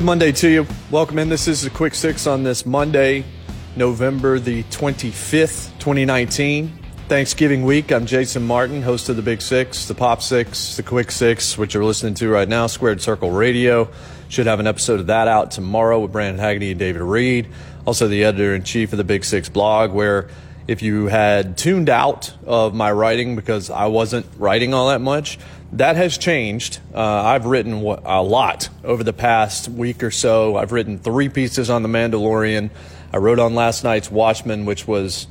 Good Monday to you. Welcome in. This is a quick six on this Monday, November the 25th, 2019. Thanksgiving week. I'm Jason Martin, host of the Big Six, the Pop Six, the Quick Six, which you're listening to right now, Squared Circle Radio. Should have an episode of that out tomorrow with Brandon Haggerty and David Reed. Also, the editor in chief of the Big Six blog, where if you had tuned out of my writing because I wasn't writing all that much, that has changed. Uh, I've written a lot over the past week or so. I've written three pieces on The Mandalorian. I wrote on last night's Watchmen, which was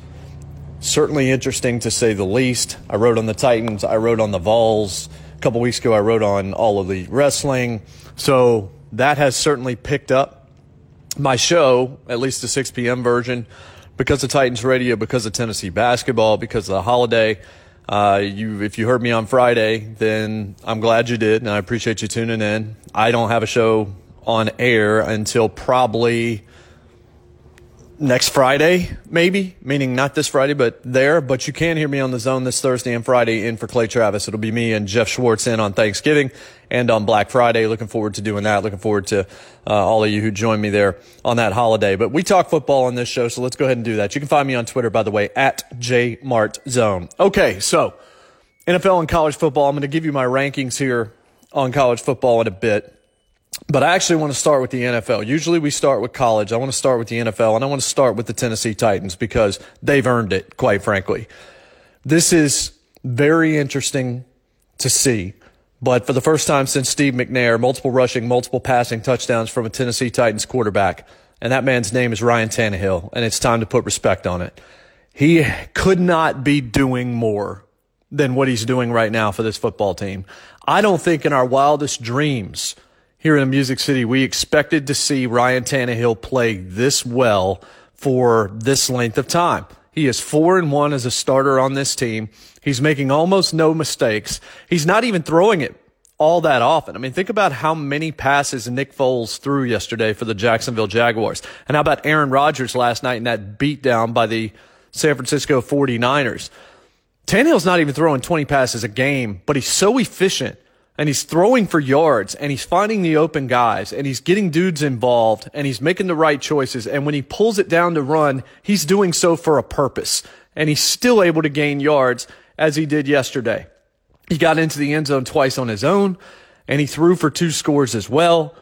certainly interesting to say the least. I wrote on the Titans. I wrote on the Vols. A couple weeks ago, I wrote on all of the wrestling. So that has certainly picked up. My show, at least the 6 p.m. version, because of Titans Radio, because of Tennessee basketball, because of the holiday. Uh, you, if you heard me on Friday, then I'm glad you did, and I appreciate you tuning in. I don't have a show on air until probably next Friday, maybe, meaning not this Friday, but there. But you can hear me on the zone this Thursday and Friday in for Clay Travis. It'll be me and Jeff Schwartz in on Thanksgiving and on Black Friday. Looking forward to doing that. Looking forward to uh, all of you who join me there on that holiday. But we talk football on this show, so let's go ahead and do that. You can find me on Twitter, by the way, at jmartzone. Okay, so NFL and college football. I'm going to give you my rankings here on college football in a bit. But I actually want to start with the NFL. Usually we start with college. I want to start with the NFL and I want to start with the Tennessee Titans because they've earned it, quite frankly. This is very interesting to see. But for the first time since Steve McNair, multiple rushing, multiple passing touchdowns from a Tennessee Titans quarterback. And that man's name is Ryan Tannehill. And it's time to put respect on it. He could not be doing more than what he's doing right now for this football team. I don't think in our wildest dreams – here in Music City, we expected to see Ryan Tannehill play this well for this length of time. He is four and one as a starter on this team. He's making almost no mistakes. He's not even throwing it all that often. I mean, think about how many passes Nick Foles threw yesterday for the Jacksonville Jaguars. And how about Aaron Rodgers last night in that beatdown by the San Francisco 49ers? Tannehill's not even throwing 20 passes a game, but he's so efficient and he's throwing for yards and he's finding the open guys and he's getting dudes involved and he's making the right choices. And when he pulls it down to run, he's doing so for a purpose and he's still able to gain yards as he did yesterday. He got into the end zone twice on his own and he threw for two scores as well.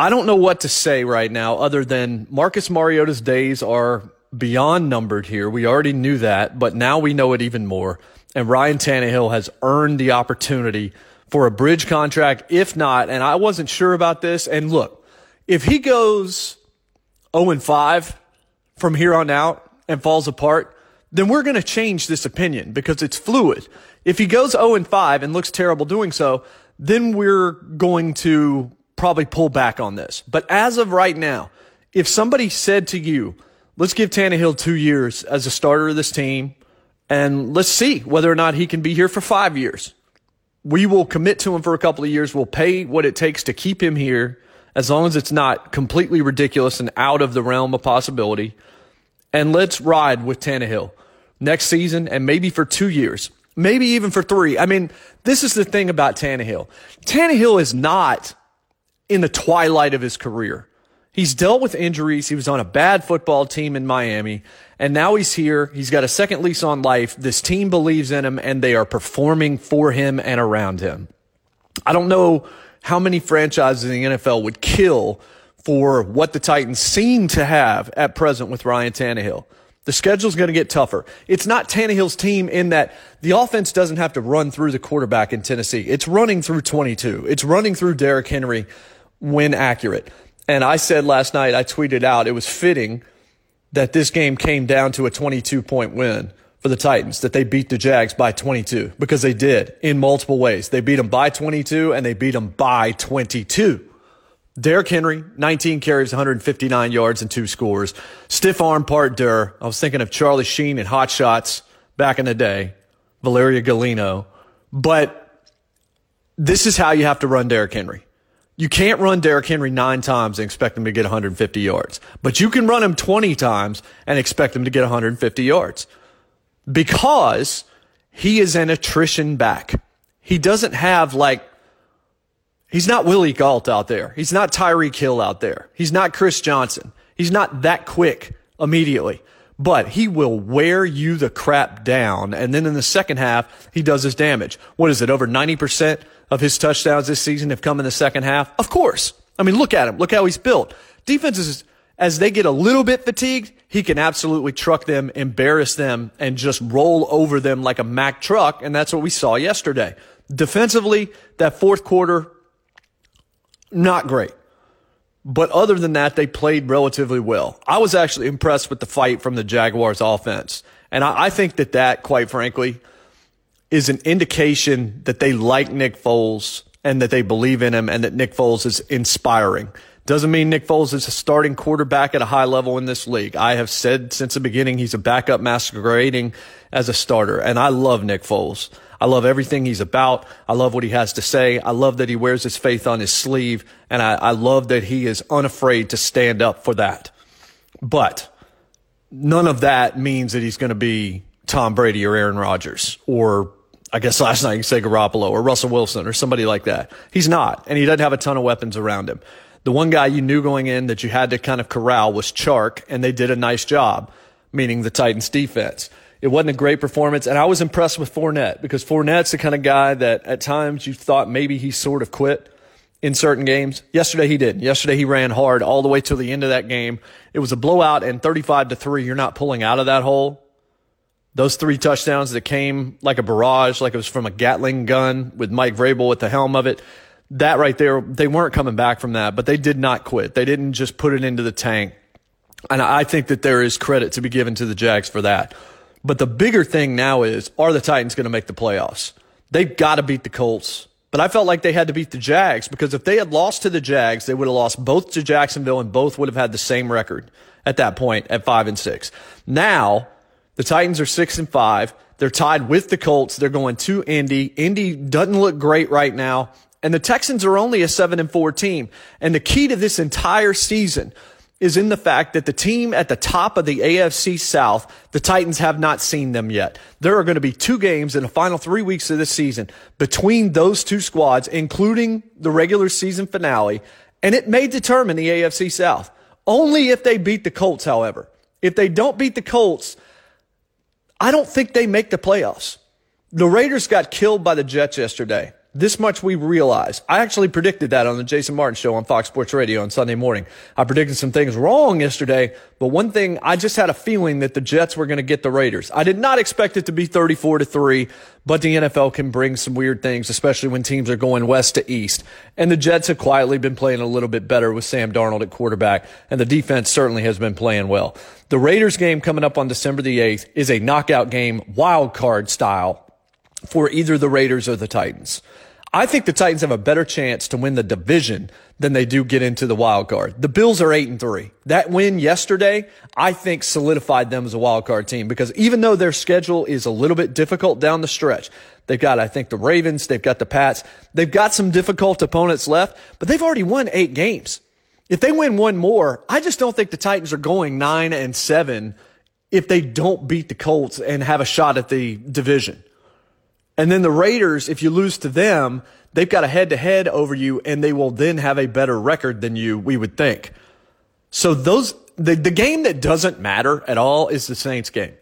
I don't know what to say right now other than Marcus Mariota's days are beyond numbered here. We already knew that, but now we know it even more. And Ryan Tannehill has earned the opportunity for a bridge contract. If not, and I wasn't sure about this. And look, if he goes 0 and 5 from here on out and falls apart, then we're going to change this opinion because it's fluid. If he goes 0 and 5 and looks terrible doing so, then we're going to probably pull back on this. But as of right now, if somebody said to you, let's give Tannehill two years as a starter of this team and let's see whether or not he can be here for five years we will commit to him for a couple of years. We'll pay what it takes to keep him here as long as it's not completely ridiculous and out of the realm of possibility. And let's ride with Tannehill next season and maybe for two years, maybe even for three. I mean, this is the thing about Tannehill. Tannehill is not in the twilight of his career. He's dealt with injuries. He was on a bad football team in Miami, and now he's here. He's got a second lease on life. This team believes in him, and they are performing for him and around him. I don't know how many franchises in the NFL would kill for what the Titans seem to have at present with Ryan Tannehill. The schedule's going to get tougher. It's not Tannehill's team in that the offense doesn't have to run through the quarterback in Tennessee. It's running through 22. It's running through Derrick Henry when accurate. And I said last night, I tweeted out, it was fitting that this game came down to a 22 point win for the Titans, that they beat the Jags by 22 because they did in multiple ways. They beat them by 22 and they beat them by 22. Derrick Henry, 19 carries, 159 yards and two scores. Stiff arm Part Deux. I was thinking of Charlie Sheen and Hot Shots back in the day, Valeria Golino. But this is how you have to run Derrick Henry. You can't run Derrick Henry nine times and expect him to get 150 yards, but you can run him 20 times and expect him to get 150 yards because he is an attrition back. He doesn't have like, he's not Willie Gault out there. He's not Tyreek Hill out there. He's not Chris Johnson. He's not that quick immediately, but he will wear you the crap down. And then in the second half, he does his damage. What is it? Over 90%? Of his touchdowns this season have come in the second half? Of course. I mean, look at him. Look how he's built. Defenses, as they get a little bit fatigued, he can absolutely truck them, embarrass them, and just roll over them like a Mack truck. And that's what we saw yesterday. Defensively, that fourth quarter, not great. But other than that, they played relatively well. I was actually impressed with the fight from the Jaguars offense. And I, I think that that, quite frankly, is an indication that they like Nick Foles and that they believe in him and that Nick Foles is inspiring. Doesn't mean Nick Foles is a starting quarterback at a high level in this league. I have said since the beginning he's a backup masquerading as a starter. And I love Nick Foles. I love everything he's about. I love what he has to say. I love that he wears his faith on his sleeve. And I, I love that he is unafraid to stand up for that. But none of that means that he's going to be Tom Brady or Aaron Rodgers or I guess last night you say Garoppolo or Russell Wilson or somebody like that. He's not, and he doesn't have a ton of weapons around him. The one guy you knew going in that you had to kind of corral was Chark, and they did a nice job, meaning the Titans defense. It wasn't a great performance, and I was impressed with Fournette because Fournette's the kind of guy that at times you thought maybe he sort of quit in certain games. Yesterday he didn't. Yesterday he ran hard all the way to the end of that game. It was a blowout and 35 to 3. You're not pulling out of that hole those three touchdowns that came like a barrage, like it was from a Gatling gun with Mike Vrabel at the helm of it. That right there, they weren't coming back from that, but they did not quit. They didn't just put it into the tank. And I think that there is credit to be given to the Jags for that. But the bigger thing now is, are the Titans going to make the playoffs? They've got to beat the Colts. But I felt like they had to beat the Jags because if they had lost to the Jags, they would have lost both to Jacksonville and both would have had the same record at that point at five and six. Now, the Titans are six and five. They're tied with the Colts. They're going to Indy. Indy doesn't look great right now. And the Texans are only a seven and four team. And the key to this entire season is in the fact that the team at the top of the AFC South, the Titans have not seen them yet. There are going to be two games in the final three weeks of this season between those two squads, including the regular season finale. And it may determine the AFC South. Only if they beat the Colts, however. If they don't beat the Colts, I don't think they make the playoffs. The Raiders got killed by the Jets yesterday. This much we realize. I actually predicted that on the Jason Martin show on Fox Sports Radio on Sunday morning. I predicted some things wrong yesterday, but one thing I just had a feeling that the Jets were going to get the Raiders. I did not expect it to be 34 to 3, but the NFL can bring some weird things, especially when teams are going west to east. And the Jets have quietly been playing a little bit better with Sam Darnold at quarterback, and the defense certainly has been playing well. The Raiders game coming up on December the 8th is a knockout game, wild card style for either the Raiders or the Titans. I think the Titans have a better chance to win the division than they do get into the wild card. The Bills are eight and three. That win yesterday, I think solidified them as a wild card team because even though their schedule is a little bit difficult down the stretch, they've got, I think, the Ravens, they've got the Pats, they've got some difficult opponents left, but they've already won eight games. If they win one more, I just don't think the Titans are going nine and seven if they don't beat the Colts and have a shot at the division. And then the Raiders, if you lose to them, they've got a head to head over you and they will then have a better record than you, we would think. So those, the, the game that doesn't matter at all is the Saints game.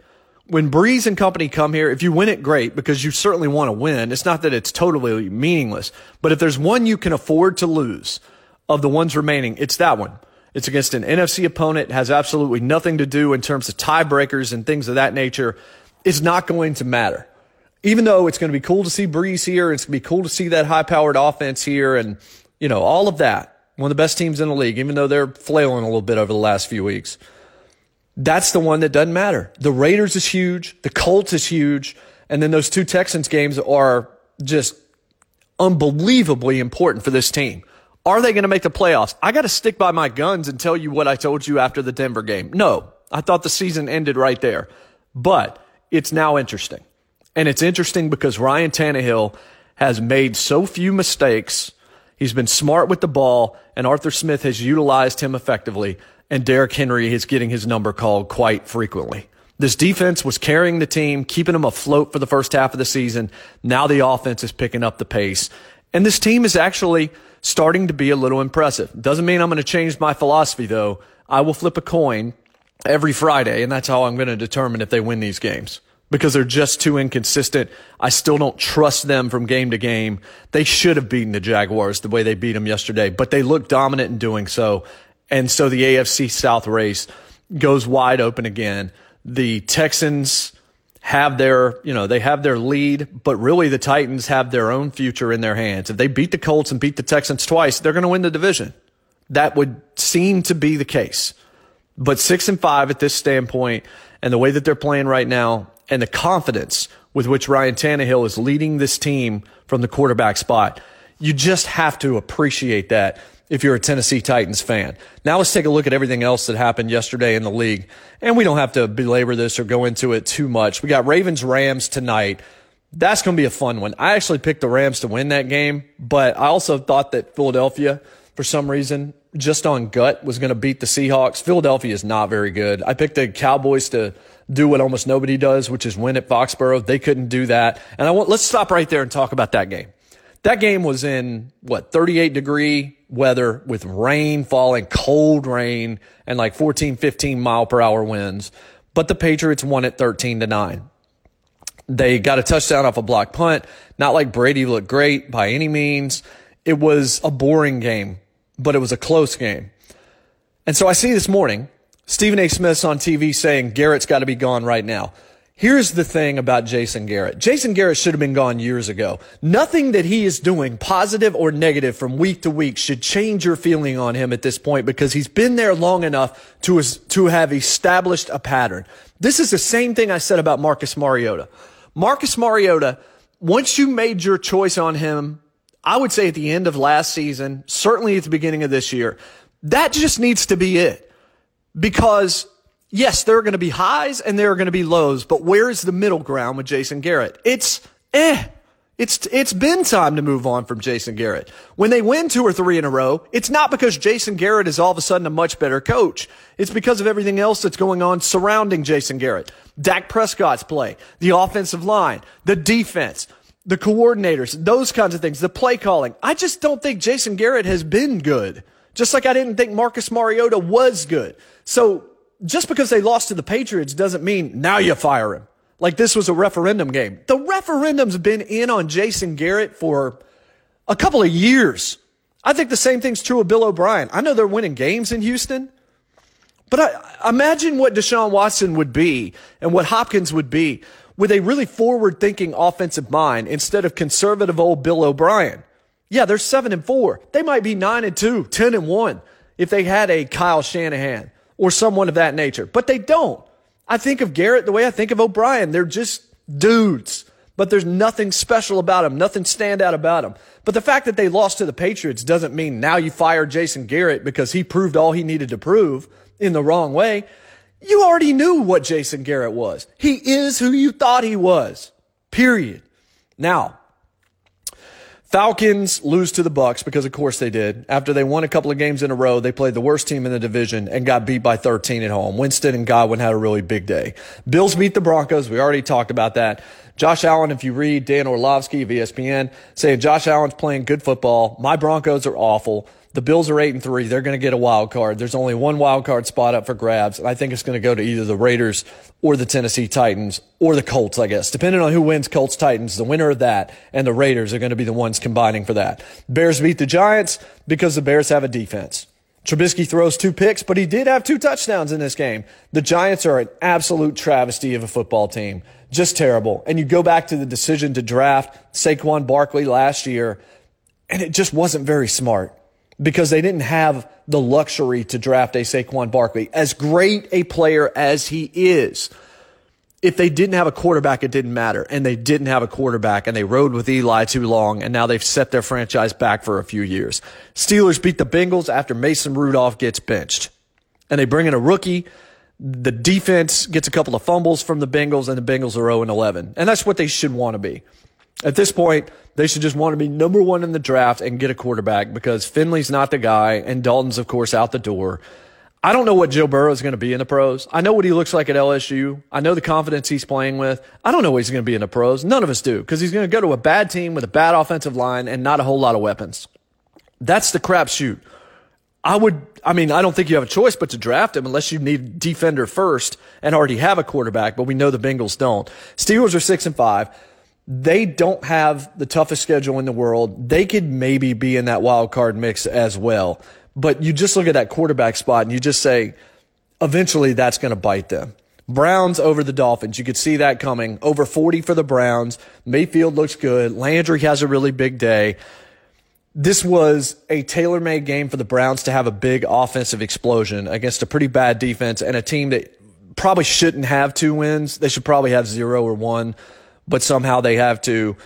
When Brees and company come here, if you win it, great, because you certainly want to win. It's not that it's totally meaningless, but if there's one you can afford to lose of the ones remaining, it's that one. It's against an NFC opponent, has absolutely nothing to do in terms of tiebreakers and things of that nature. It's not going to matter even though it's going to be cool to see Brees here, it's going to be cool to see that high powered offense here and, you know, all of that. One of the best teams in the league, even though they're flailing a little bit over the last few weeks. that's the one that doesn't matter. The Raiders is huge. The Colts is huge. And then those two Texans games are just unbelievably important for this team. Are they going to make the playoffs? I got to stick by my guns and tell you what I told you after the Denver game. No, I thought the season ended right there, but it's now interesting. And it's interesting because Ryan Tannehill has made so few mistakes. He's been smart with the ball and Arthur Smith has utilized him effectively and Derrick Henry is getting his number called quite frequently. This defense was carrying the team, keeping them afloat for the first half of the season. Now the offense is picking up the pace. And this team is actually starting to be a little impressive. Doesn't mean I'm going to change my philosophy though. I will flip a coin every Friday and that's how I'm going to determine if they win these games because they're just too inconsistent. I still don't trust them from game to game. They should have beaten the Jaguars the way they beat them yesterday, but they look dominant in doing so. And so the AFC South race goes wide open again. The Texans have their, you know, they have their lead, but really the Titans have their own future in their hands. If they beat the Colts and beat the Texans twice, they're going to win the division. That would seem to be the case. But six and five at this standpoint and the way that they're playing right now and the confidence with which Ryan Tannehill is leading this team from the quarterback spot, you just have to appreciate that if you're a Tennessee Titans fan. Now let's take a look at everything else that happened yesterday in the league. And we don't have to belabor this or go into it too much. We got Ravens Rams tonight. That's going to be a fun one. I actually picked the Rams to win that game, but I also thought that Philadelphia, for some reason, just on gut, was going to beat the Seahawks. Philadelphia is not very good. I picked the Cowboys to do what almost nobody does, which is win at Foxborough. They couldn't do that. And I want, let's stop right there and talk about that game. That game was in what, 38 degree weather with rain falling, cold rain and like 14, 15 mile per hour winds. But the Patriots won it 13 to 9. They got a touchdown off a block punt. Not like Brady looked great by any means. It was a boring game, but it was a close game. And so I see this morning Stephen A. Smith's on TV saying Garrett's got to be gone right now. Here's the thing about Jason Garrett. Jason Garrett should have been gone years ago. Nothing that he is doing, positive or negative from week to week, should change your feeling on him at this point because he's been there long enough to, to have established a pattern. This is the same thing I said about Marcus Mariota. Marcus Mariota, once you made your choice on him, I would say at the end of last season, certainly at the beginning of this year, that just needs to be it. Because yes, there are going to be highs and there are going to be lows, but where is the middle ground with Jason Garrett? It's eh. It's, it's been time to move on from Jason Garrett. When they win two or three in a row, it's not because Jason Garrett is all of a sudden a much better coach. It's because of everything else that's going on surrounding Jason Garrett. Dak Prescott's play, the offensive line, the defense, the coordinators, those kinds of things, the play calling. I just don't think Jason Garrett has been good. Just like I didn't think Marcus Mariota was good. So just because they lost to the Patriots doesn't mean now you fire him. Like this was a referendum game. The referendum's been in on Jason Garrett for a couple of years. I think the same thing's true of Bill O'Brien. I know they're winning games in Houston, but I, imagine what Deshaun Watson would be and what Hopkins would be with a really forward thinking offensive mind instead of conservative old Bill O'Brien. Yeah, they're seven and four. They might be nine and two, 10 and one if they had a Kyle Shanahan or someone of that nature, but they don't. I think of Garrett the way I think of O'Brien. They're just dudes, but there's nothing special about them, nothing stand out about them. But the fact that they lost to the Patriots doesn't mean now you fire Jason Garrett because he proved all he needed to prove in the wrong way. You already knew what Jason Garrett was. He is who you thought he was. Period. Now, Falcons lose to the Bucs because of course they did. After they won a couple of games in a row, they played the worst team in the division and got beat by 13 at home. Winston and Godwin had a really big day. Bills beat the Broncos. We already talked about that. Josh Allen, if you read Dan Orlovsky of ESPN saying Josh Allen's playing good football. My Broncos are awful. The Bills are eight and three. They're going to get a wild card. There's only one wild card spot up for grabs, and I think it's going to go to either the Raiders or the Tennessee Titans or the Colts, I guess. Depending on who wins Colts Titans, the winner of that and the Raiders are going to be the ones combining for that. Bears beat the Giants because the Bears have a defense. Trubisky throws two picks, but he did have two touchdowns in this game. The Giants are an absolute travesty of a football team. Just terrible. And you go back to the decision to draft Saquon Barkley last year, and it just wasn't very smart. Because they didn't have the luxury to draft a Saquon Barkley. As great a player as he is, if they didn't have a quarterback, it didn't matter. And they didn't have a quarterback and they rode with Eli too long. And now they've set their franchise back for a few years. Steelers beat the Bengals after Mason Rudolph gets benched and they bring in a rookie. The defense gets a couple of fumbles from the Bengals and the Bengals are 0 11. And that's what they should want to be. At this point, they should just want to be number one in the draft and get a quarterback because Finley's not the guy and Dalton's, of course, out the door. I don't know what Joe Burrow is going to be in the pros. I know what he looks like at LSU. I know the confidence he's playing with. I don't know what he's going to be in the pros. None of us do because he's going to go to a bad team with a bad offensive line and not a whole lot of weapons. That's the crapshoot. I would, I mean, I don't think you have a choice but to draft him unless you need defender first and already have a quarterback, but we know the Bengals don't. Steelers are six and five. They don't have the toughest schedule in the world. They could maybe be in that wild card mix as well. But you just look at that quarterback spot and you just say, eventually that's going to bite them. Browns over the Dolphins. You could see that coming. Over 40 for the Browns. Mayfield looks good. Landry has a really big day. This was a tailor made game for the Browns to have a big offensive explosion against a pretty bad defense and a team that probably shouldn't have two wins. They should probably have zero or one but somehow they have to.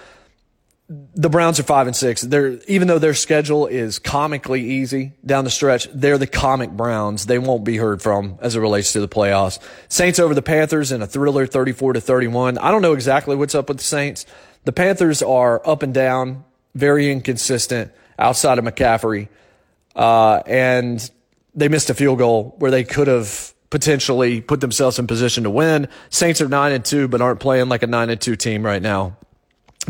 The Browns are five and six. They're even though their schedule is comically easy down the stretch, they're the comic Browns. They won't be heard from as it relates to the playoffs. Saints over the Panthers in a thriller, thirty-four to thirty-one. I don't know exactly what's up with the Saints. The Panthers are up and down, very inconsistent outside of McCaffrey, uh, and they missed a field goal where they could have potentially put themselves in position to win. Saints are 9 and 2 but aren't playing like a 9 and 2 team right now.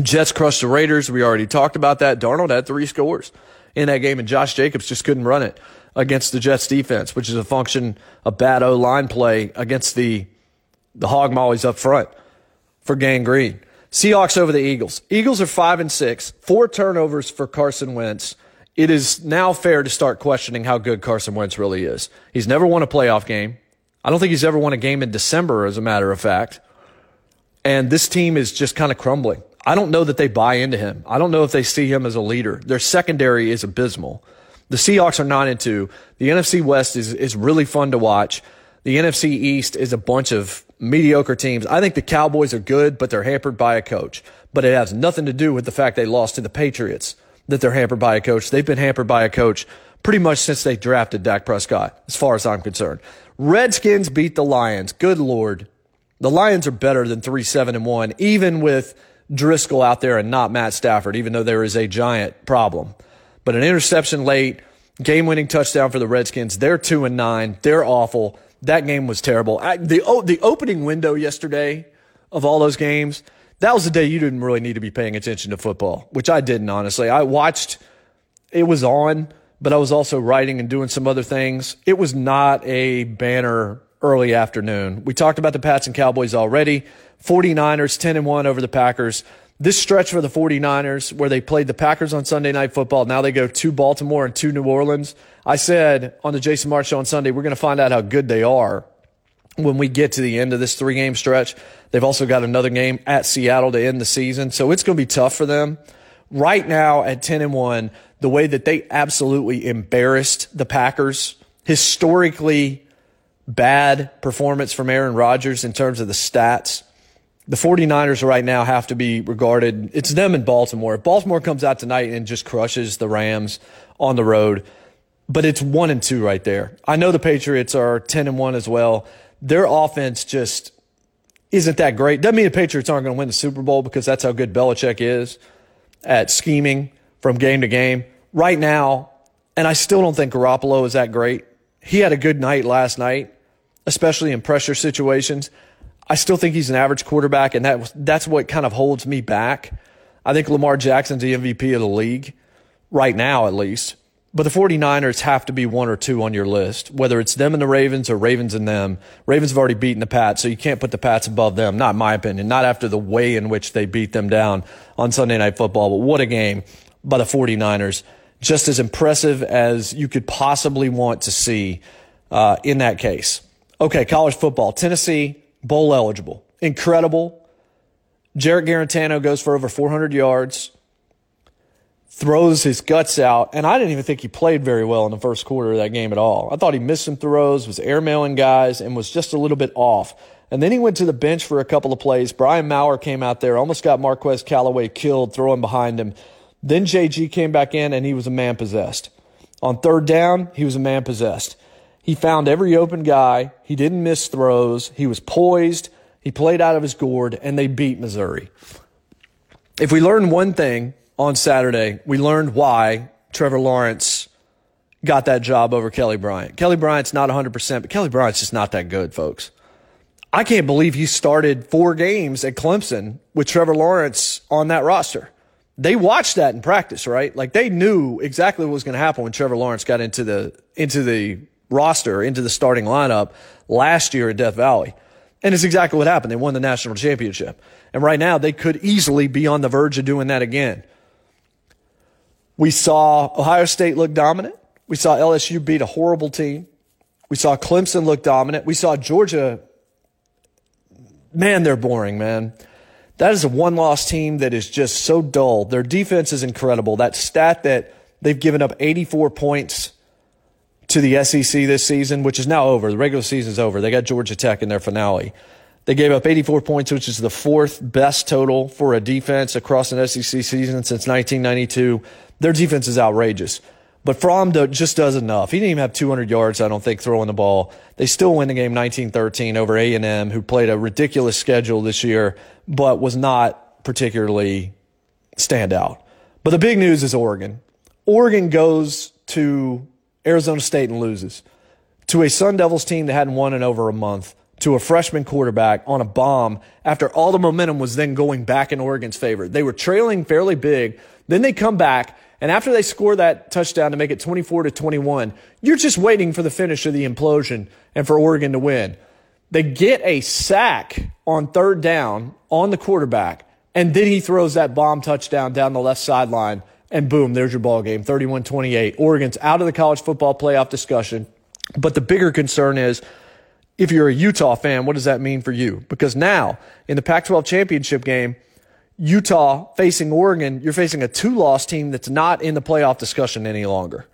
Jets crushed the Raiders. We already talked about that. Darnold had three scores in that game and Josh Jacobs just couldn't run it against the Jets defense, which is a function of bad O line play against the the hog mollies up front for Gang Green. Seahawks over the Eagles. Eagles are 5 and 6, four turnovers for Carson Wentz it is now fair to start questioning how good Carson Wentz really is. He's never won a playoff game. I don't think he's ever won a game in December, as a matter of fact. And this team is just kind of crumbling. I don't know that they buy into him. I don't know if they see him as a leader. Their secondary is abysmal. The Seahawks are nine and two. The NFC West is, is really fun to watch. The NFC East is a bunch of mediocre teams. I think the Cowboys are good, but they're hampered by a coach. But it has nothing to do with the fact they lost to the Patriots that they're hampered by a coach. They've been hampered by a coach pretty much since they drafted Dak Prescott, as far as I'm concerned. Redskins beat the Lions. Good Lord. The Lions are better than 3 7 and 1, even with Driskel out there and not Matt Stafford, even though there is a giant problem. But an interception late, game winning touchdown for the Redskins. They're 2 and 9. They're awful. That game was terrible. I, the, the opening window yesterday of all those games, that was the day you didn't really need to be paying attention to football, which I didn't, honestly. I watched, it was on but I was also writing and doing some other things. It was not a banner early afternoon. We talked about the Pats and Cowboys already. 49ers 10 and 1 over the Packers. This stretch for the 49ers where they played the Packers on Sunday night football, now they go to Baltimore and to New Orleans. I said on the Jason Martin show on Sunday, we're going to find out how good they are when we get to the end of this three game stretch. They've also got another game at Seattle to end the season. So it's going to be tough for them. Right now at 10 and 1, the way that they absolutely embarrassed the Packers. Historically bad performance from Aaron Rodgers in terms of the stats. The 49ers right now have to be regarded, it's them in Baltimore. If Baltimore comes out tonight and just crushes the Rams on the road, but it's one and two right there. I know the Patriots are 10 and one as well. Their offense just isn't that great. Doesn't mean the Patriots aren't going to win the Super Bowl because that's how good Belichick is at scheming from game to game. Right now, and I still don't think Garoppolo is that great. He had a good night last night, especially in pressure situations. I still think he's an average quarterback, and that that's what kind of holds me back. I think Lamar Jackson's the MVP of the league right now, at least. But the 49ers have to be one or two on your list, whether it's them and the Ravens or Ravens and them. Ravens have already beaten the Pats, so you can't put the Pats above them, not my opinion, not after the way in which they beat them down on Sunday Night Football. But what a game by the 49ers. Just as impressive as you could possibly want to see uh, in that case. Okay, college football. Tennessee, bowl eligible. Incredible. Jarrett Guarantano goes for over 400 yards. throws his guts out. And I didn't even think he played very well in the first quarter of that game at all. I thought he missed some throws, was airmailing guys, and was just a little bit off. And then he went to the bench for a couple of plays. Brian Maurer came out there, almost got Marquez Callaway killed, throwing behind him. Then JG came back in and he was a man possessed. On third down, he was a man possessed. He found every open guy. He didn't miss throws. He was poised. He played out of his gourd and they beat Missouri. If we learned one thing on Saturday, we learned why Trevor Lawrence got that job over Kelly Bryant. Kelly Bryant's not 100%, but Kelly Bryant's just not that good, folks. I can't believe he started four games at Clemson with Trevor Lawrence on that roster. They watched that in practice, right? Like they knew exactly what was going to happen when Trevor Lawrence got into the into the roster, into the starting lineup last year at Death Valley. And it's exactly what happened. They won the national championship. And right now they could easily be on the verge of doing that again. We saw Ohio State look dominant. We saw LSU beat a horrible team. We saw Clemson look dominant. We saw Georgia. Man, they're boring, man. That is a one loss team that is just so dull. Their defense is incredible. That stat that they've given up 84 points to the SEC this season, which is now over. The regular season is over. They got Georgia Tech in their finale. They gave up 84 points, which is the fourth best total for a defense across an SEC season since 1992. Their defense is outrageous. But Fromm just does enough. He didn't even have 200 yards, I don't think, throwing the ball. They still win the game 19-13 over A&M, who played a ridiculous schedule this year, but was not particularly stand out. But the big news is Oregon. Oregon goes to Arizona State and loses to a Sun Devils team that hadn't won in over a month to a freshman quarterback on a bomb after all the momentum was then going back in Oregon's favor. They were trailing fairly big. Then they come back and after they score that touchdown to make it 24 to 21, you're just waiting for the finish of the implosion and for Oregon to win. They get a sack on third down on the quarterback, and then he throws that bomb touchdown down the left sideline, and boom, there's your ball game, 31 28. Oregon's out of the college football playoff discussion. But the bigger concern is if you're a Utah fan, what does that mean for you? Because now in the Pac 12 championship game, Utah facing Oregon, you're facing a two loss team that's not in the playoff discussion any longer.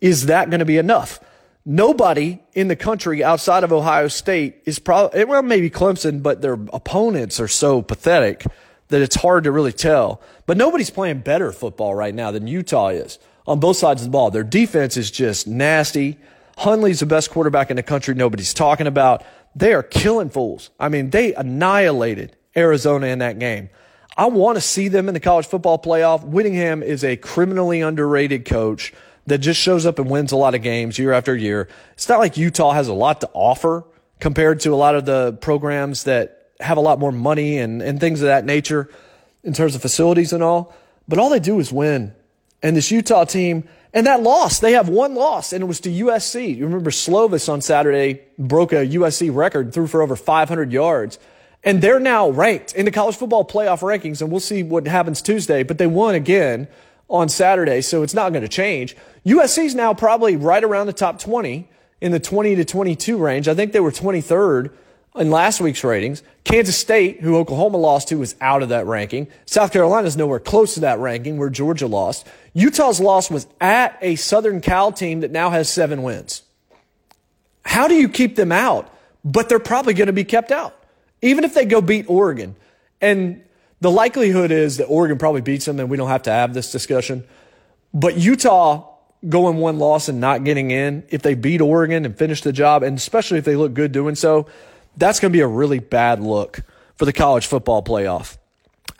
Is that going to be enough? Nobody in the country outside of Ohio State is probably, eh, well, maybe Clemson, but their opponents are so pathetic that it's hard to really tell. But nobody's playing better football right now than Utah is on both sides of the ball. Their defense is just nasty. Huntley's the best quarterback in the country. Nobody's talking about. They are killing fools. I mean, they annihilated Arizona in that game. I want to see them in the college football playoff. Whittingham is a criminally underrated coach that just shows up and wins a lot of games year after year. It's not like Utah has a lot to offer compared to a lot of the programs that have a lot more money and, and things of that nature in terms of facilities and all. But all they do is win. And this Utah team, and that loss, they have one loss, and it was to USC. You remember Slovis on Saturday broke a USC record, threw for over 500 yards. And they're now ranked in the college football playoff rankings, and we'll see what happens Tuesday, but they won again on Saturday, so it's not going to change. USC is now probably right around the top 20 in the 20 to 22 range. I think they were 23rd in last week's ratings. Kansas State, who Oklahoma lost to, is out of that ranking. South Carolina is nowhere close to that ranking where Georgia lost. Utah's loss was at a Southern Cal team that now has seven wins. How do you keep them out? But they're probably going to be kept out even if they go beat Oregon, and the likelihood is that Oregon probably beats them, and we don't have to have this discussion. But Utah going one loss and not getting in, if they beat Oregon and finish the job, and especially if they look good doing so, that's going to be a really bad look for the college football playoff.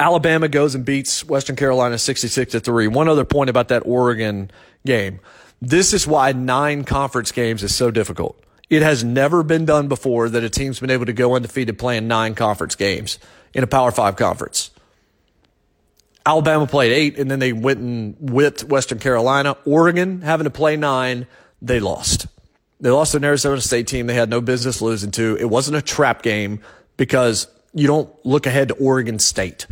Alabama goes and beats Western Carolina 66 to 3. One other point about that Oregon game. This is why nine conference games is so difficult. It has never been done before that a team's been able to go undefeated playing nine conference games in a Power Five conference. Alabama played eight, and then they went and whipped Western Carolina. Oregon having to play nine, they lost. They lost an Arizona State team they had no business losing to. It wasn't a trap game because you don't look ahead to Oregon State.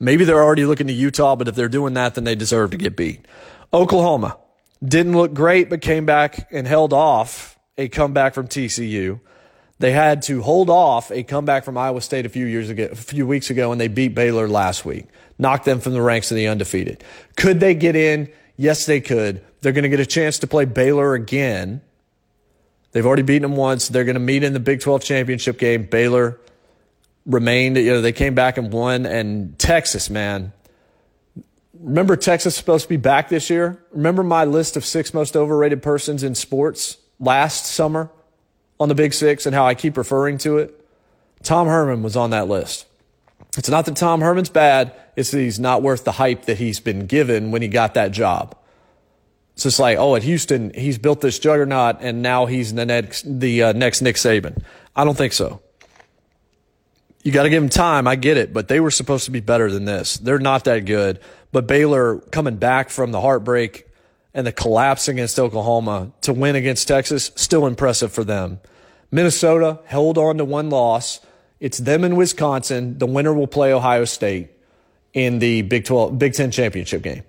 Maybe they're already looking to Utah, but if they're doing that, then they deserve to get beat. Oklahoma didn't look great, but came back and held off a comeback from TCU. They had to hold off a comeback from Iowa State a few years ago, a few weeks ago, and they beat Baylor last week, knocked them from the ranks of the undefeated. Could they get in? Yes, they could. They're going to get a chance to play Baylor again. They've already beaten them once. They're going to meet in the Big 12 championship game. Baylor remained, you know, they came back and won. And Texas, man. Remember Texas supposed to be back this year? Remember my list of six most overrated persons in sports last summer? on the Big Six and how I keep referring to it, Tom Herman was on that list. It's not that Tom Herman's bad, it's that he's not worth the hype that he's been given when he got that job. It's just like, oh, at Houston, he's built this juggernaut and now he's the next, the uh, next Nick Saban. I don't think so. You got to give him time. I get it, but they were supposed to be better than this. They're not that good. But Baylor coming back from the heartbreak and the collapse against Oklahoma to win against Texas, still impressive for them. Minnesota held on to one loss. It's them in Wisconsin. The winner will play Ohio State in the Big 12, Big 10 championship game.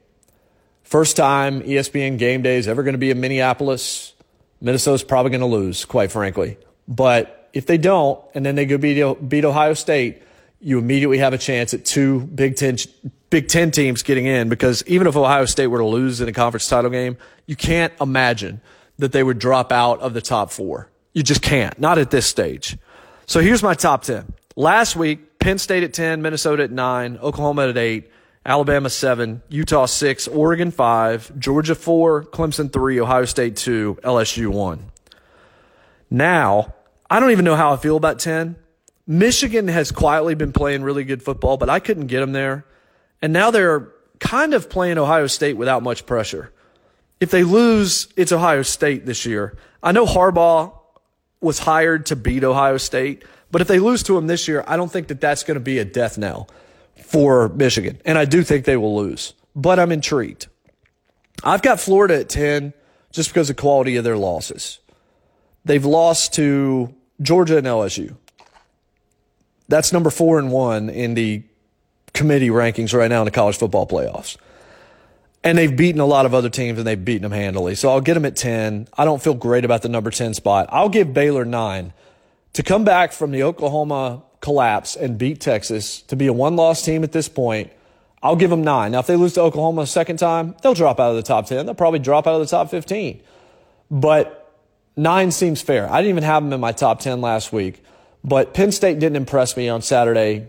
First time ESPN game day is ever going to be in Minneapolis. Minnesota's probably going to lose, quite frankly. But if they don't, and then they go beat, beat Ohio State, you immediately have a chance at two Big Ten Big Ten teams getting in because even if Ohio State were to lose in a conference title game, you can't imagine that they would drop out of the top four. You just can't, not at this stage. So here's my top 10. Last week, Penn State at 10, Minnesota at 9, Oklahoma at 8, Alabama 7, Utah 6, Oregon 5, Georgia 4, Clemson 3, Ohio State 2, LSU 1. Now, I don't even know how I feel about 10. Michigan has quietly been playing really good football, but I couldn't get them there. And now they're kind of playing Ohio State without much pressure. If they lose, it's Ohio State this year. I know Harbaugh was hired to beat Ohio State, but if they lose to him this year, I don't think that that's going to be a death knell for Michigan. And I do think they will lose, but I'm intrigued. I've got Florida at 10 just because of quality of their losses. They've lost to Georgia and LSU. That's number four and one in the committee rankings right now in the college football playoffs. And they've beaten a lot of other teams and they've beaten them handily. So I'll get them at 10. I don't feel great about the number 10 spot. I'll give Baylor nine. To come back from the Oklahoma collapse and beat Texas, to be a one loss team at this point, I'll give them nine. Now, if they lose to Oklahoma a second time, they'll drop out of the top 10. They'll probably drop out of the top 15. But nine seems fair. I didn't even have them in my top 10 last week. But Penn State didn't impress me on Saturday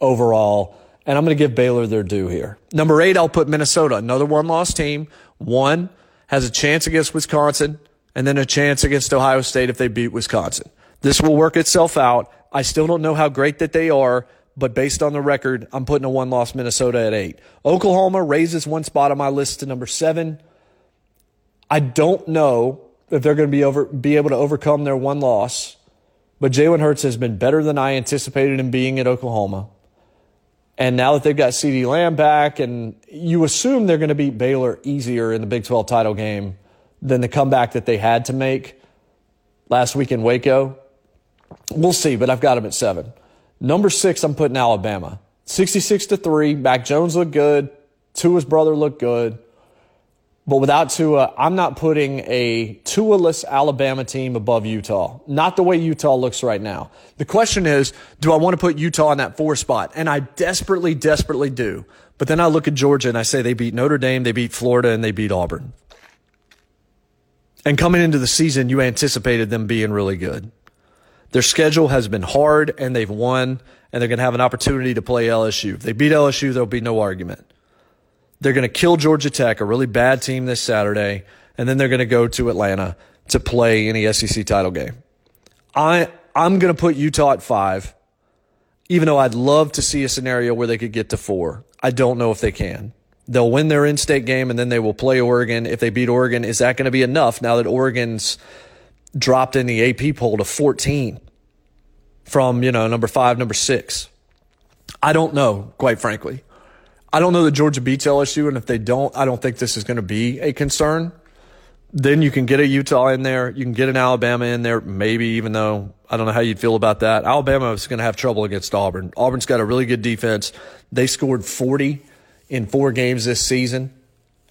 overall and I'm going to give Baylor their due here. Number eight, I'll put Minnesota, another one loss team. One has a chance against Wisconsin and then a chance against Ohio State if they beat Wisconsin. This will work itself out. I still don't know how great that they are, but based on the record, I'm putting a one loss Minnesota at eight. Oklahoma raises one spot on my list to number seven. I don't know if they're going to be over, be able to overcome their one loss, but Jalen Hurts has been better than I anticipated him being at Oklahoma. And now that they've got CeeDee Lamb back, and you assume they're going to beat Baylor easier in the Big 12 title game than the comeback that they had to make last week in Waco. We'll see, but I've got them at seven. Number six, I'm putting Alabama. 66 to three. Mac Jones looked good. Tua's brother looked good. But without Tua, I'm not putting a Tua-less Alabama team above Utah. Not the way Utah looks right now. The question is, do I want to put Utah in that four spot? And I desperately, desperately do. But then I look at Georgia and I say they beat Notre Dame, they beat Florida, and they beat Auburn. And coming into the season, you anticipated them being really good. Their schedule has been hard and they've won and they're going to have an opportunity to play LSU. If they beat LSU, there'll be no argument. They're going to kill Georgia Tech, a really bad team this Saturday, and then they're going to go to Atlanta to play in the SEC title game. I I'm going to put Utah at five, even though I'd love to see a scenario where they could get to four. I don't know if they can. They'll win their in-state game and then they will play Oregon. If they beat Oregon, is that going to be enough now that Oregon's dropped in the AP poll to 14 from, you know, number five, number six? I don't know, quite frankly. I don't know that Georgia beats LSU, and if they don't, I don't think this is going to be a concern. Then you can get a Utah in there. You can get an Alabama in there, maybe, even though I don't know how you'd feel about that. Alabama is going to have trouble against Auburn. Auburn's got a really good defense. They scored 40 in four games this season.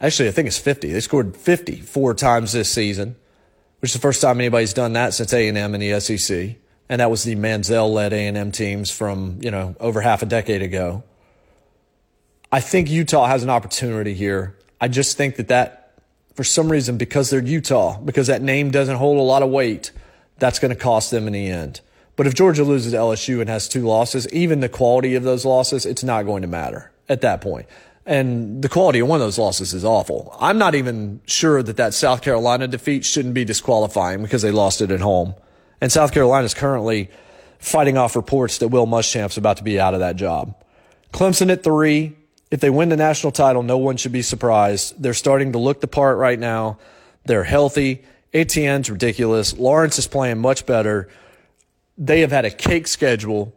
Actually, I think it's 50. They scored 50 four times this season, which is the first time anybody's done that since A&M in the SEC. and that was the Manziel led A&M teams from, you know, over half a decade ago. I think Utah has an opportunity here. I just think that that, for some reason, because they're Utah, because that name doesn't hold a lot of weight, that's going to cost them in the end. But if Georgia loses to LSU and has two losses, even the quality of those losses, it's not going to matter at that point. And the quality of one of those losses is awful. I'm not even sure that that South Carolina defeat shouldn't be disqualifying because they lost it at home. And South Carolina is currently fighting off reports that Will Muschamp's about to be out of that job. Clemson at three. If they win the national title, no one should be surprised. They're starting to look the part right now. They're healthy. Etienne's ridiculous. Lawrence is playing much better. They have had a cake schedule,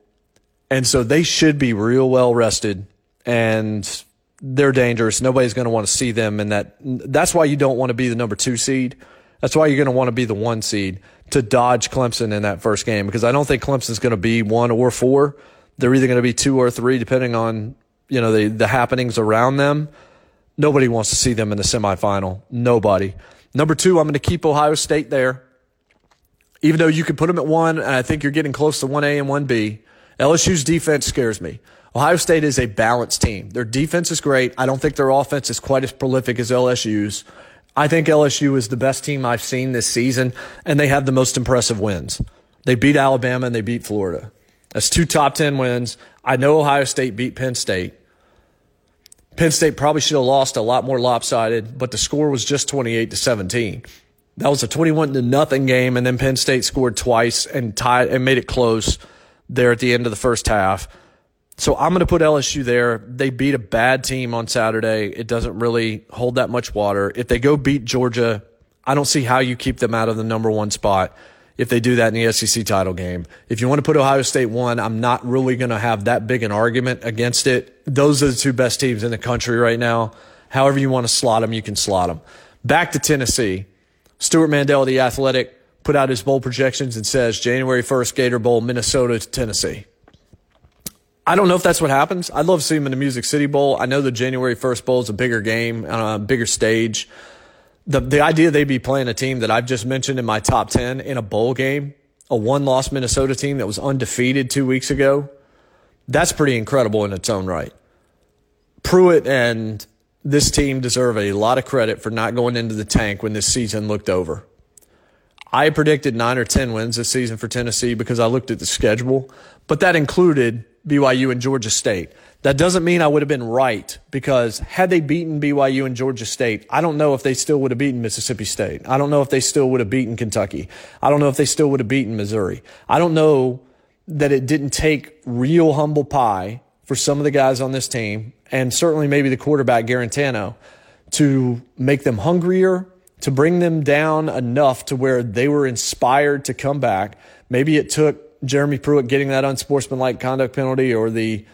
and so they should be real well rested. And they're dangerous. Nobody's going to want to see them in that. That's why you don't want to be the number two seed. That's why you're going to want to be the one seed to dodge Clemson in that first game because I don't think Clemson's going to be one or four. They're either going to be two or three, depending on you know the the happenings around them. Nobody wants to see them in the semifinal. Nobody. Number two, I'm going to keep Ohio State there, even though you can put them at one, and I think you're getting close to one A and one B. LSU's defense scares me. Ohio State is a balanced team. Their defense is great. I don't think their offense is quite as prolific as LSU's. I think LSU is the best team I've seen this season, and they have the most impressive wins. They beat Alabama and they beat Florida. That's two top 10 wins. I know Ohio State beat Penn State. Penn State probably should have lost a lot more lopsided, but the score was just 28 to 17. That was a 21 to nothing game, and then Penn State scored twice and tied and made it close there at the end of the first half. So I'm going to put LSU there. They beat a bad team on Saturday. It doesn't really hold that much water. If they go beat Georgia, I don't see how you keep them out of the number one spot if they do that in the SEC title game. If you want to put Ohio State one, I'm not really going to have that big an argument against it. Those are the two best teams in the country right now. However you want to slot them, you can slot them. Back to Tennessee. Stewart Mandel, the athletic, put out his bowl projections and says January 1st, Gator Bowl, Minnesota to Tennessee. I don't know if that's what happens. I'd love to see him in the Music City Bowl. I know the January 1st Bowl is a bigger game on a bigger stage. The, the idea they'd be playing a team that I've just mentioned in my top 10 in a bowl game, a one loss Minnesota team that was undefeated two weeks ago, that's pretty incredible in its own right. Pruitt and this team deserve a lot of credit for not going into the tank when this season looked over. I predicted nine or 10 wins this season for Tennessee because I looked at the schedule, but that included BYU and Georgia State. That doesn't mean I would have been right because had they beaten BYU and Georgia State, I don't know if they still would have beaten Mississippi State. I don't know if they still would have beaten Kentucky. I don't know if they still would have beaten Missouri. I don't know that it didn't take real humble pie for some of the guys on this team and certainly maybe the quarterback Guarantano to make them hungrier, to bring them down enough to where they were inspired to come back. Maybe it took Jeremy Pruitt getting that unsportsmanlike conduct penalty or the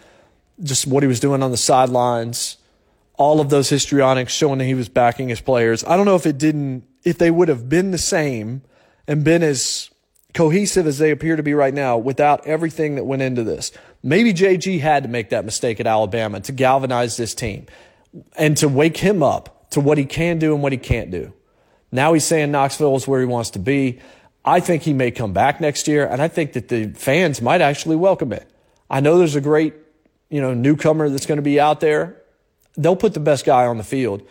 just what he was doing on the sidelines, all of those histrionics showing that he was backing his players. I don't know if it didn't, if they would have been the same and been as cohesive as they appear to be right now without everything that went into this. Maybe JG had to make that mistake at Alabama to galvanize this team and to wake him up to what he can do and what he can't do. Now he's saying Knoxville is where he wants to be. I think he may come back next year, and I think that the fans might actually welcome it. I know there's a great, you know, newcomer that's going to be out there. They'll put the best guy on the field.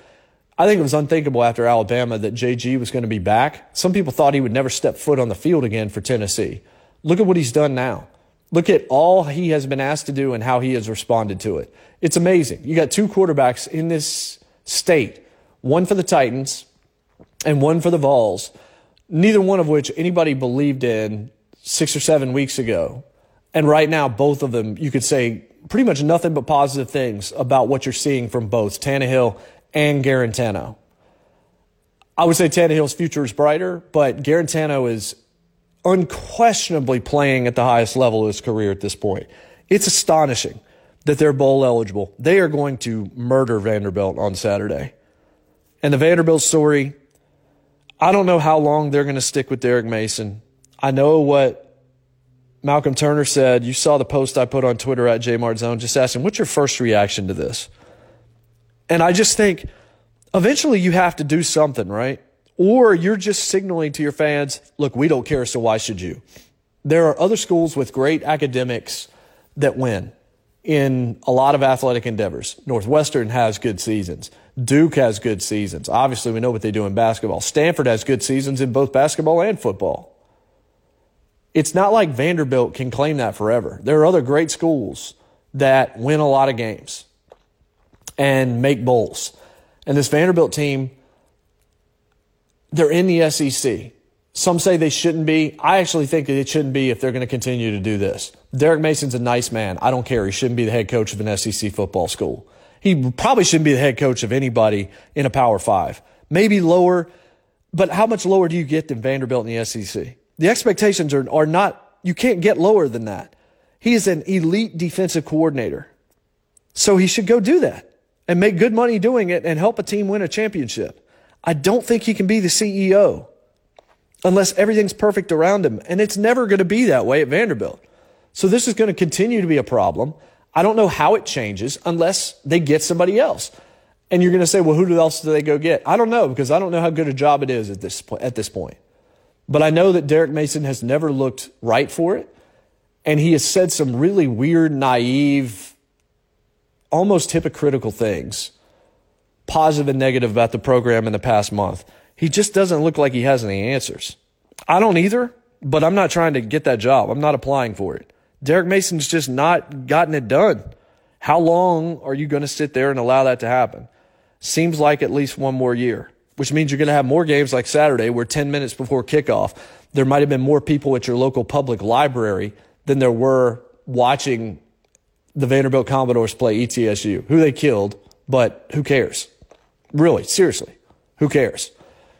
I think it was unthinkable after Alabama that JG was going to be back. Some people thought he would never step foot on the field again for Tennessee. Look at what he's done now. Look at all he has been asked to do and how he has responded to it. It's amazing. You got two quarterbacks in this state, one for the Titans and one for the Vols neither one of which anybody believed in six or seven weeks ago. And right now, both of them, you could say pretty much nothing but positive things about what you're seeing from both Tannehill and Guarantano. I would say Tannehill's future is brighter, but Guarantano is unquestionably playing at the highest level of his career at this point. It's astonishing that they're bowl eligible. They are going to murder Vanderbilt on Saturday. And the Vanderbilt story, I don't know how long they're going to stick with Derek Mason. I know what Malcolm Turner said. You saw the post I put on Twitter at JMartzone just asking, what's your first reaction to this? And I just think eventually you have to do something, right? Or you're just signaling to your fans, look, we don't care, so why should you? There are other schools with great academics that win in a lot of athletic endeavors. Northwestern has good seasons. Duke has good seasons. Obviously, we know what they do in basketball. Stanford has good seasons in both basketball and football. It's not like Vanderbilt can claim that forever. There are other great schools that win a lot of games and make bowls. And this Vanderbilt team, they're in the SEC. Some say they shouldn't be. I actually think it shouldn't be if they're going to continue to do this. Derek Mason's a nice man. I don't care. He shouldn't be the head coach of an SEC football school. He probably shouldn't be the head coach of anybody in a Power Five. Maybe lower, but how much lower do you get than Vanderbilt in the SEC? The expectations are, are not, you can't get lower than that. He is an elite defensive coordinator. So he should go do that and make good money doing it and help a team win a championship. I don't think he can be the CEO unless everything's perfect around him. And it's never going to be that way at Vanderbilt. So this is going to continue to be a problem. I don't know how it changes unless they get somebody else. And you're going to say, well, who else do they go get? I don't know because I don't know how good a job it is at this, at this point. But I know that Derek Mason has never looked right for it. And he has said some really weird, naive, almost hypocritical things, positive and negative about the program in the past month. He just doesn't look like he has any answers. I don't either, but I'm not trying to get that job. I'm not applying for it. Derek Mason's just not gotten it done. How long are you going to sit there and allow that to happen? Seems like at least one more year which means you're going to have more games like Saturday where 10 minutes before kickoff, there might have been more people at your local public library than there were watching the Vanderbilt Commodores play ETSU, who they killed, but who cares? Really, seriously, who cares?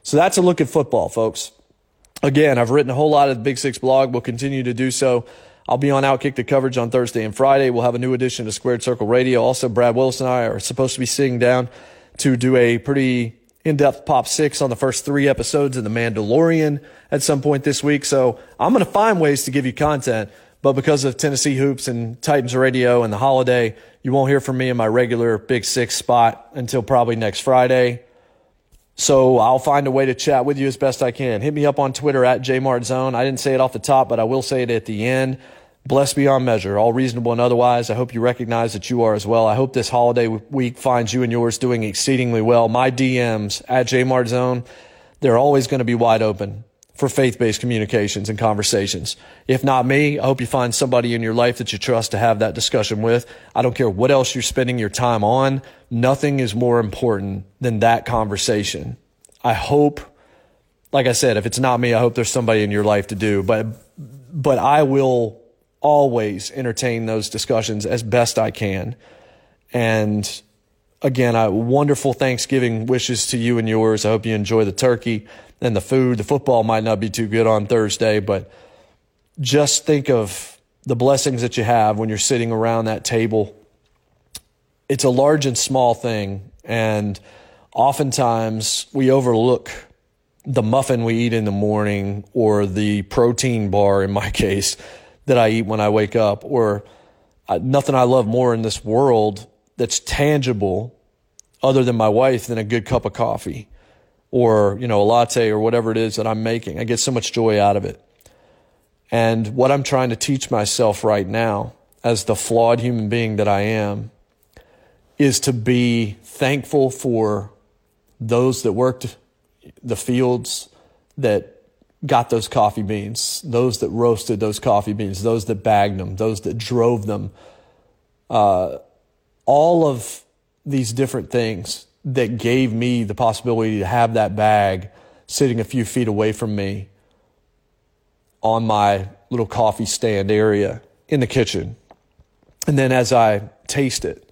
So that's a look at football, folks. Again, I've written a whole lot of the Big Six blog. We'll continue to do so. I'll be on Outkick the coverage on Thursday and Friday. We'll have a new edition of Squared Circle Radio. Also, Brad Willis and I are supposed to be sitting down to do a pretty in-depth pop six on the first three episodes of The Mandalorian at some point this week. So I'm going to find ways to give you content, but because of Tennessee hoops and Titans radio and the holiday, you won't hear from me in my regular big six spot until probably next Friday. So I'll find a way to chat with you as best I can. Hit me up on Twitter at jmartzone. I didn't say it off the top, but I will say it at the end blessed beyond measure, all reasonable and otherwise. I hope you recognize that you are as well. I hope this holiday week finds you and yours doing exceedingly well. My DMs at jmartzone, they're always going to be wide open for faith-based communications and conversations. If not me, I hope you find somebody in your life that you trust to have that discussion with. I don't care what else you're spending your time on. Nothing is more important than that conversation. I hope, like I said, if it's not me, I hope there's somebody in your life to do, but, but I will always entertain those discussions as best I can. And again, I wonderful Thanksgiving wishes to you and yours. I hope you enjoy the turkey and the food. The football might not be too good on Thursday, but just think of the blessings that you have when you're sitting around that table. It's a large and small thing, and oftentimes we overlook the muffin we eat in the morning or the protein bar in my case that I eat when I wake up, or uh, nothing I love more in this world that's tangible other than my wife than a good cup of coffee or, you know, a latte or whatever it is that I'm making. I get so much joy out of it. And what I'm trying to teach myself right now as the flawed human being that I am is to be thankful for those that worked the fields that got those coffee beans, those that roasted those coffee beans, those that bagged them, those that drove them, uh, all of these different things that gave me the possibility to have that bag sitting a few feet away from me on my little coffee stand area in the kitchen. And then as I taste it,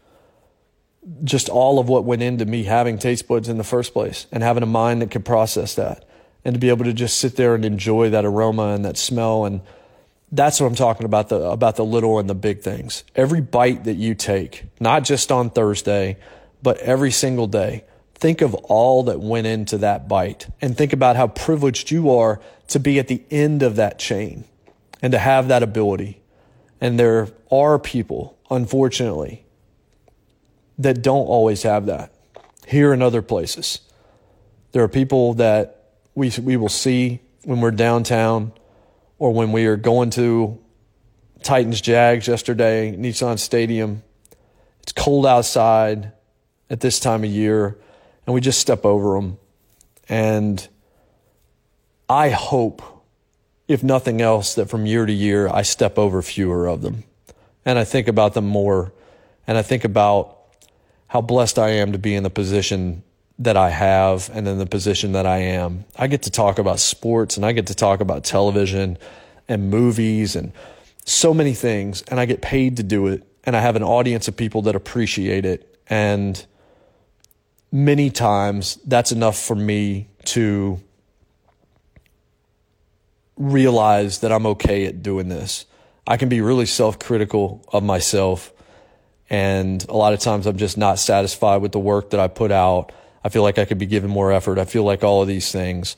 just all of what went into me having taste buds in the first place and having a mind that could process that and to be able to just sit there and enjoy that aroma and that smell and that's what I'm talking about the about the little and the big things. Every bite that you take, not just on Thursday, but every single day, think of all that went into that bite and think about how privileged you are to be at the end of that chain and to have that ability. And there are people, unfortunately, that don't always have that here in other places. There are people that we, we will see when we're downtown or when we are going to Titans Jags yesterday, Nissan Stadium. It's cold outside at this time of year, and we just step over them. And I hope, if nothing else, that from year to year I step over fewer of them. And I think about them more. And I think about how blessed I am to be in the position that I have and in the position that I am. I get to talk about sports and I get to talk about television and movies and so many things. And I get paid to do it. And I have an audience of people that appreciate it. And many times that's enough for me to realize that I'm okay at doing this. I can be really self critical of myself. And a lot of times I'm just not satisfied with the work that I put out. I feel like I could be giving more effort. I feel like all of these things.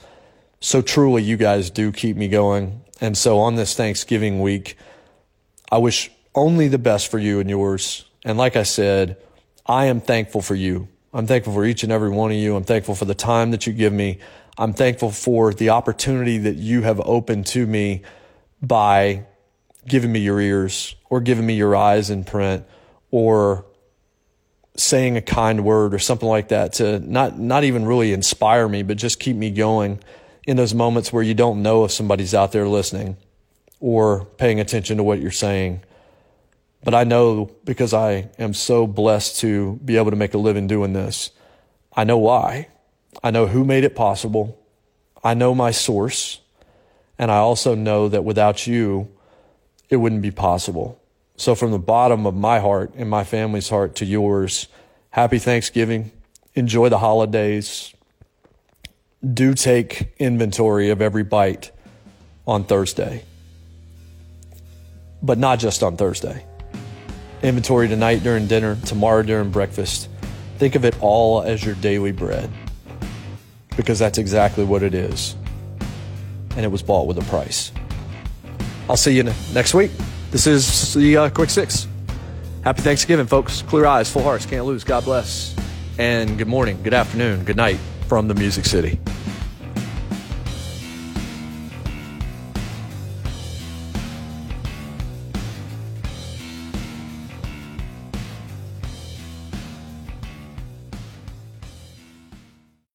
So truly, you guys do keep me going. And so on this Thanksgiving week, I wish only the best for you and yours. And like I said, I am thankful for you. I'm thankful for each and every one of you. I'm thankful for the time that you give me. I'm thankful for the opportunity that you have opened to me by giving me your ears or giving me your eyes in print or saying a kind word or something like that to not not even really inspire me but just keep me going in those moments where you don't know if somebody's out there listening or paying attention to what you're saying but I know because I am so blessed to be able to make a living doing this I know why I know who made it possible. I know my source. And I also know that without you, it wouldn't be possible. So, from the bottom of my heart and my family's heart to yours, happy Thanksgiving. Enjoy the holidays. Do take inventory of every bite on Thursday, but not just on Thursday. Inventory tonight during dinner, tomorrow during breakfast. Think of it all as your daily bread because that's exactly what it is. And it was bought with a price. I'll see you next week. This is the uh, Quick Six. Happy Thanksgiving, folks. Clear eyes, full hearts, can't lose. God bless. And good morning, good afternoon, good night from the Music City.